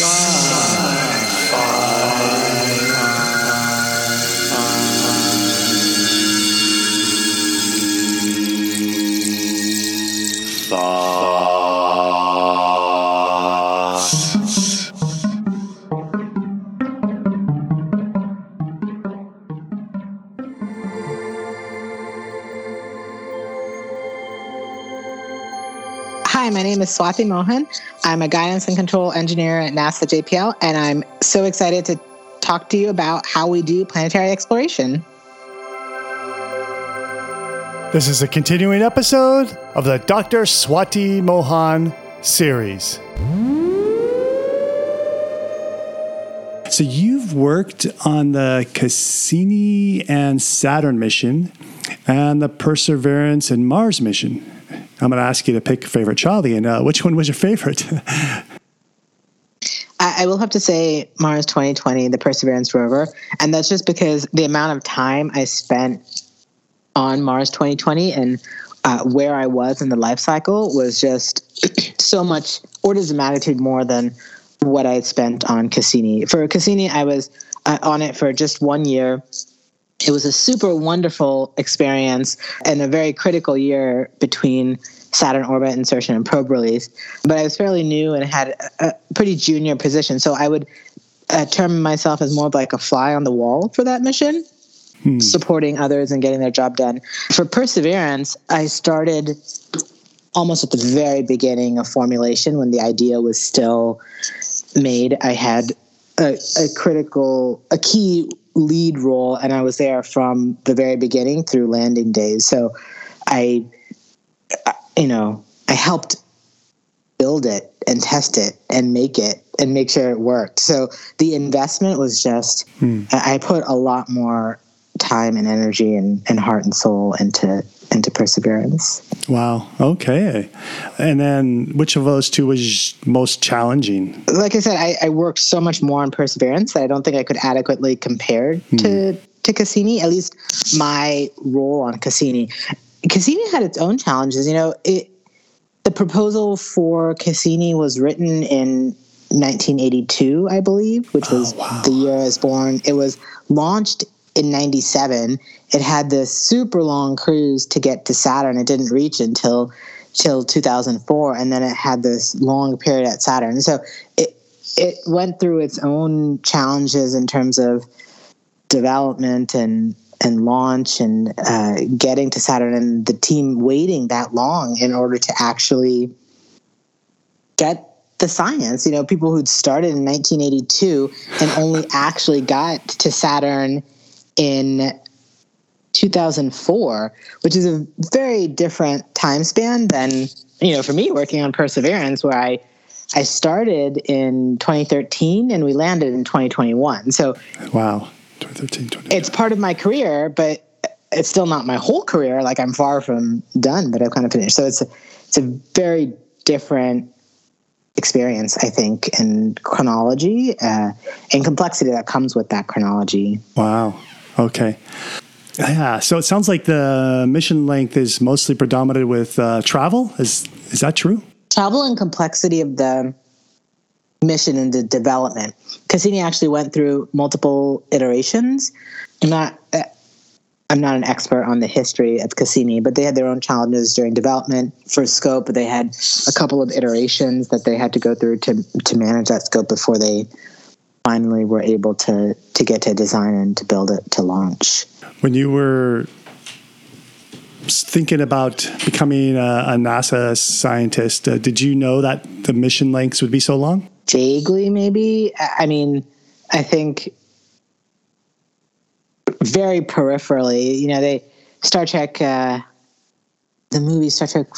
God. Hi, my name is Swati Mohan. I'm a guidance and control engineer at NASA JPL, and I'm so excited to talk to you about how we do planetary exploration. This is a continuing episode of the Dr. Swati Mohan series. So, you've worked on the Cassini and Saturn mission and the Perseverance and Mars mission. I'm going to ask you to pick a favorite Charlie, and uh, which one was your favorite? I, will have to say Mars 2020, the Perseverance rover, and that's just because the amount of time I spent on Mars 2020 and uh, where I was in the life cycle was just so much orders of magnitude more than what I had spent on Cassini. For Cassini, I was uh, on it for just one year. It was a super wonderful experience and a very critical year between Saturn orbit insertion and probe release. But I was fairly new and had a, pretty junior position. So I would uh, term myself as more of like a fly on the wall for that mission. Hmm. supporting others and getting their job done. For Perseverance, I started almost at the very beginning of formulation when the idea was still made. I had a, a critical, a key lead role, and I was there from the very beginning through landing days. So I, you know, I helped build it and test it and make it and make sure it worked. So the investment was just, hmm. I put a lot more time and energy and, and heart and soul into into perseverance. Wow. Okay. And then which of those two was most challenging? Like I said, I, I worked so much more on perseverance that I don't think I could adequately compare mm. to to Cassini, at least my role on Cassini. Cassini had its own challenges. You know, it the proposal for Cassini was written in 1982, I believe, which was oh, wow. the year I was born. It was launched in 97 it had this super long cruise to get to saturn. It didn't reach until till 2004 and then it had this long period at saturn. So it it went through its own challenges in terms of development and and launch and uh, getting to saturn and the team waiting that long in order to actually get the science. You know people who'd started in 1982 and only actually got to saturn in 2004, which is a very different time span than, you know, for me working on Perseverance, where I I started in 2013 and we landed in 2021. So wow, 2013, It's part of my career, but it's still not my whole career. Like I'm far from done, but I've kind of finished. So it's a, it's a very different experience, I think, and chronology uh, and complexity that comes with that chronology. Wow. Okay. Yeah, so it sounds like the mission length is mostly predominated with uh, travel. Is is that true? Travel and complexity of the mission and the development. Cassini actually went through multiple iterations. I'm not uh, I'm not an expert on the history of Cassini, but they had their own challenges during development for scope. They had a couple of iterations that they had to go through to to manage that scope before they finally were able to to get to design and to build it to launch. When you were thinking about becoming a, a NASA scientist, uh, did you know that the mission lengths would be so long? Vaguely, maybe. I mean, I think very peripherally. You know, they Star Trek, uh, the movie Star Trek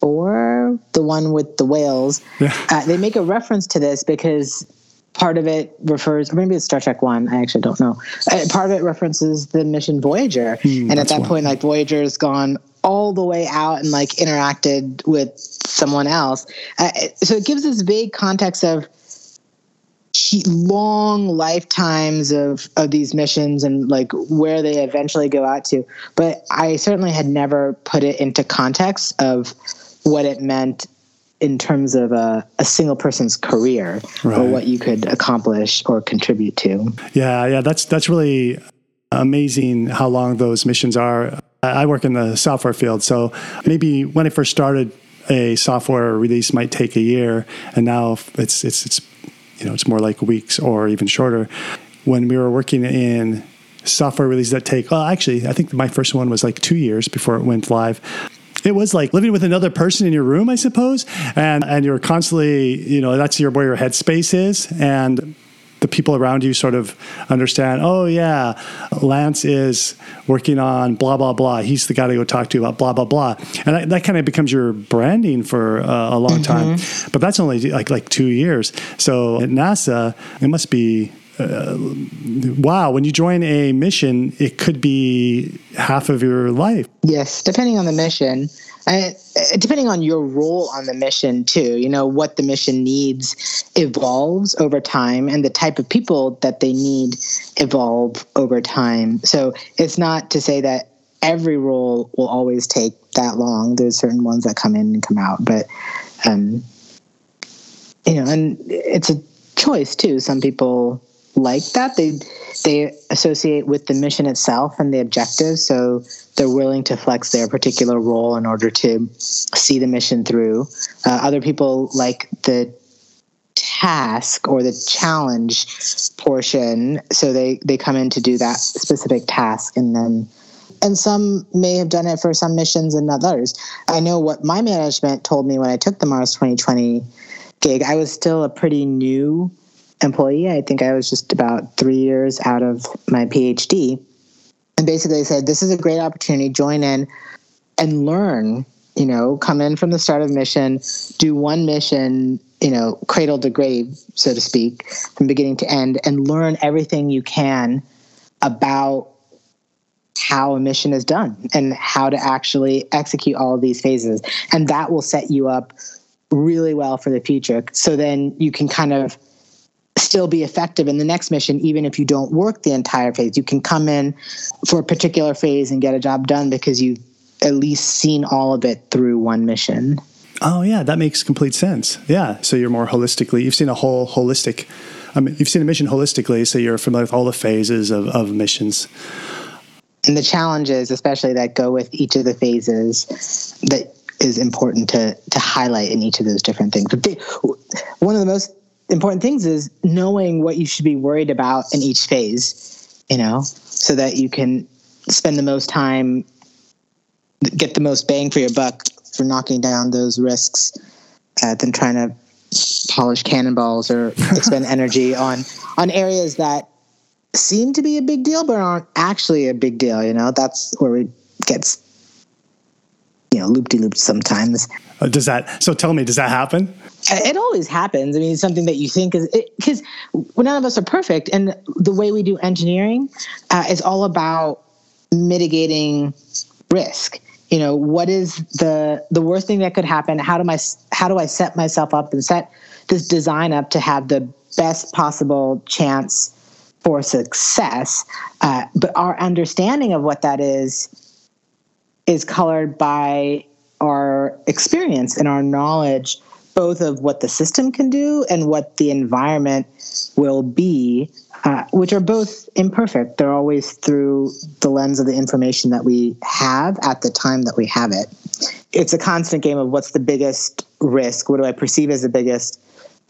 Four, the one with the whales. Yeah. Uh, they make a reference to this because part of it refers, or maybe it's Star Trek One. I actually don't know. Uh, part of it references the mission Voyager, mm, and at that point, like Voyager's gone all the way out and like interacted with someone else. Uh, so it gives this vague context of long lifetimes of of these missions and like where they eventually go out to. But I certainly had never put it into context of what it meant in terms of a, a single person's career right. or what you could accomplish or contribute to. Yeah, yeah, that's that's really amazing how long those missions are. I work in the software field, so maybe when I first started, a software release might take a year, and now it's it's it's you know it's more like weeks or even shorter. When we were working in software releases that take, well, actually, I think my first one was like two years before it went live it was like living with another person in your room, I suppose, and and you're constantly, you know, that's your where your headspace is, and the people around you sort of understand. Oh yeah, Lance is working on blah blah blah. He's the guy to go talk to about blah blah blah, and that, that kind of becomes your branding for uh, a long mm-hmm. time. But that's only like like two years. So at NASA, it must be uh, wow, when you join a mission, it could be half of your life. Yes, depending on the mission. I, depending on your role on the mission too you know what the mission needs evolves over time and the type of people that they need evolve over time so it's not to say that every role will always take that long there's certain ones that come in and come out but um you know and it's a choice too some people like that. They they associate with the mission itself and the objective, so they're willing to flex their particular role in order to see the mission through. Uh, other people like the task or the challenge portion, so they they come in to do that specific task, and then and some may have done it for some missions and others. I know what my management told me when I took the Mars 2020 gig. I was still a pretty new employee. I think I was just about three years out of my PhD. And basically they said, This is a great opportunity, join in and learn, you know, come in from the start of mission, do one mission, you know, cradle to grave, so to speak, from beginning to end, and learn everything you can about how a mission is done and how to actually execute all of these phases. And that will set you up really well for the future. So then you can kind of still be effective in the next mission, even if you don't work the entire phase. You can come in for a particular phase and get a job done because you've at least seen all of it through one mission. Oh, yeah, that makes complete sense. Yeah. So you're more holistically, you've seen a whole holistic, I mean, you've seen a mission holistically, so you're familiar with all the phases of, of missions. And the challenges, especially that go with each of the phases, that is important to to highlight in each of those different things. But they, one of the most important things is knowing what you should be worried about in each phase, you know, so that you can spend the most time, get the most bang for your buck for knocking down those risks uh, than trying to polish cannonballs or expend energy on on areas that seem to be a big deal but aren't actually a big deal you know? That's where it gets you know loop de looped sometimes uh, does that so tell me does that happen it always happens. I mean, something that you think is because none of us are perfect, and the way we do engineering uh, is all about mitigating risk. You know, what is the the worst thing that could happen? How do my how do I set myself up and set this design up to have the best possible chance for success? Uh, but our understanding of what that is is colored by our experience and our knowledge both of what the system can do and what the environment will be, uh, which are both imperfect. They're always through the lens of the information that we have at the time that we have it. It's a constant game of what's the biggest risk? What do I perceive as the biggest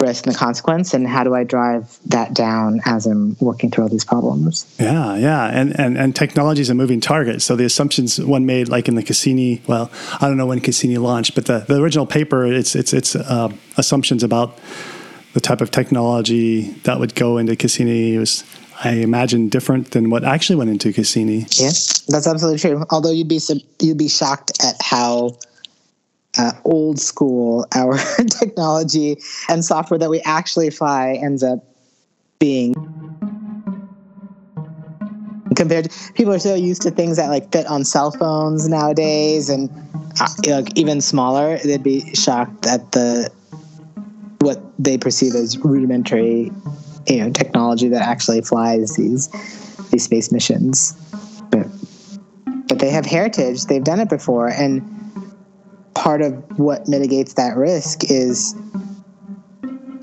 risk and the consequence and how do i drive that down as i'm working through all these problems yeah yeah and and, and technology is a moving target so the assumptions one made like in the cassini well i don't know when cassini launched but the, the original paper it's it's it's uh, assumptions about the type of technology that would go into cassini was I imagine different than what actually went into Cassini. Yeah, that's absolutely true. Although you'd be you'd be shocked at how uh, old school our technology and software that we actually fly ends up being compared to people are so used to things that like fit on cell phones nowadays and uh, like even smaller they'd be shocked at the what they perceive as rudimentary you know technology that actually flies these these space missions. But but they have heritage. They've done it before. And part of what mitigates that risk is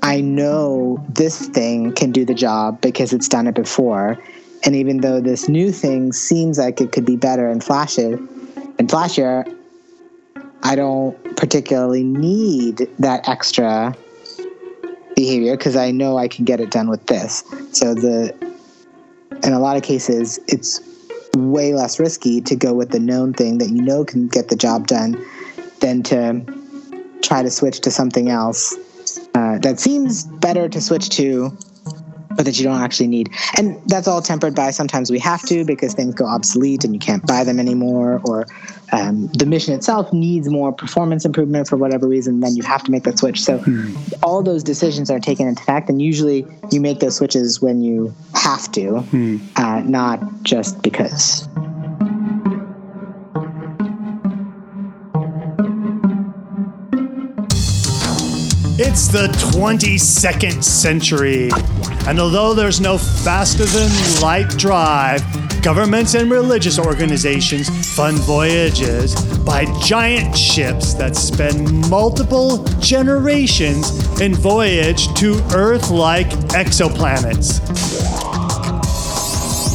I know this thing can do the job because it's done it before. And even though this new thing seems like it could be better and flashy and flashier, I don't particularly need that extra behavior because I know I can get it done with this. So the in a lot of cases it's way less risky to go with the known thing that you know can get the job done than to try to switch to something else uh, that seems better to switch to but that you don't actually need. And that's all tempered by sometimes we have to because things go obsolete and you can't buy them anymore, or um, the mission itself needs more performance improvement for whatever reason, then you have to make that switch. So hmm. all those decisions are taken into fact, and usually you make those switches when you have to, hmm. uh, not just because. It's the 22nd century, and although there's no faster than light drive, governments and religious organizations fund voyages by giant ships that spend multiple generations in voyage to Earth like exoplanets.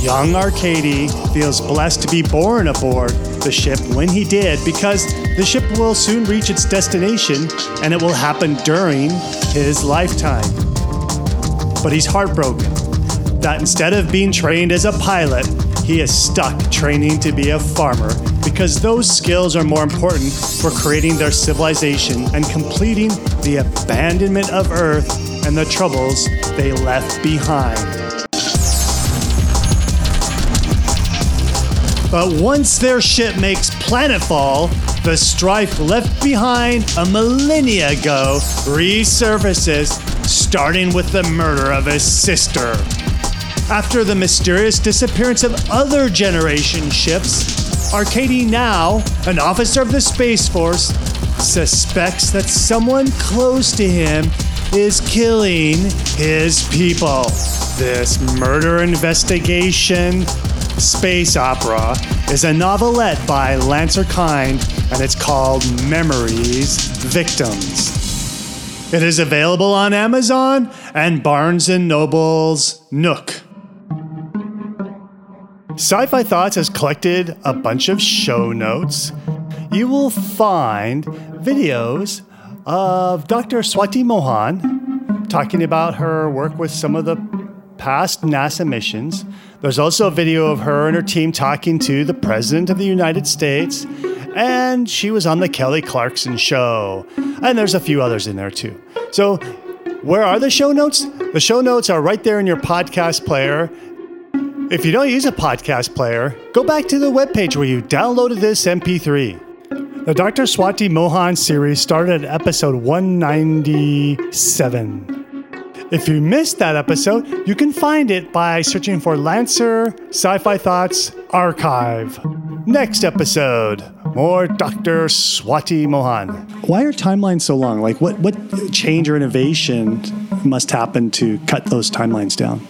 Young Arkady feels blessed to be born aboard the ship when he did because the ship will soon reach its destination and it will happen during his lifetime. But he's heartbroken that instead of being trained as a pilot, he is stuck training to be a farmer because those skills are more important for creating their civilization and completing the abandonment of Earth and the troubles they left behind. But once their ship makes planetfall, the strife left behind a millennia ago resurfaces, starting with the murder of his sister. After the mysterious disappearance of other generation ships, Arkady now an officer of the Space Force, suspects that someone close to him is killing his people. This murder investigation Space Opera is a novelette by Lancer Kind and it's called Memories Victims. It is available on Amazon and Barnes & Noble's Nook. Sci Fi Thoughts has collected a bunch of show notes. You will find videos of Dr. Swati Mohan talking about her work with some of the past NASA missions. There's also a video of her and her team talking to the President of the United States, and she was on the Kelly Clarkson show. And there's a few others in there too. So, where are the show notes? The show notes are right there in your podcast player. If you don't use a podcast player, go back to the webpage where you downloaded this MP3. The Dr. Swati Mohan series started at episode 197. If you missed that episode, you can find it by searching for Lancer Sci Fi Thoughts Archive. Next episode, more Dr. Swati Mohan. Why are timelines so long? Like, what, what change or innovation must happen to cut those timelines down?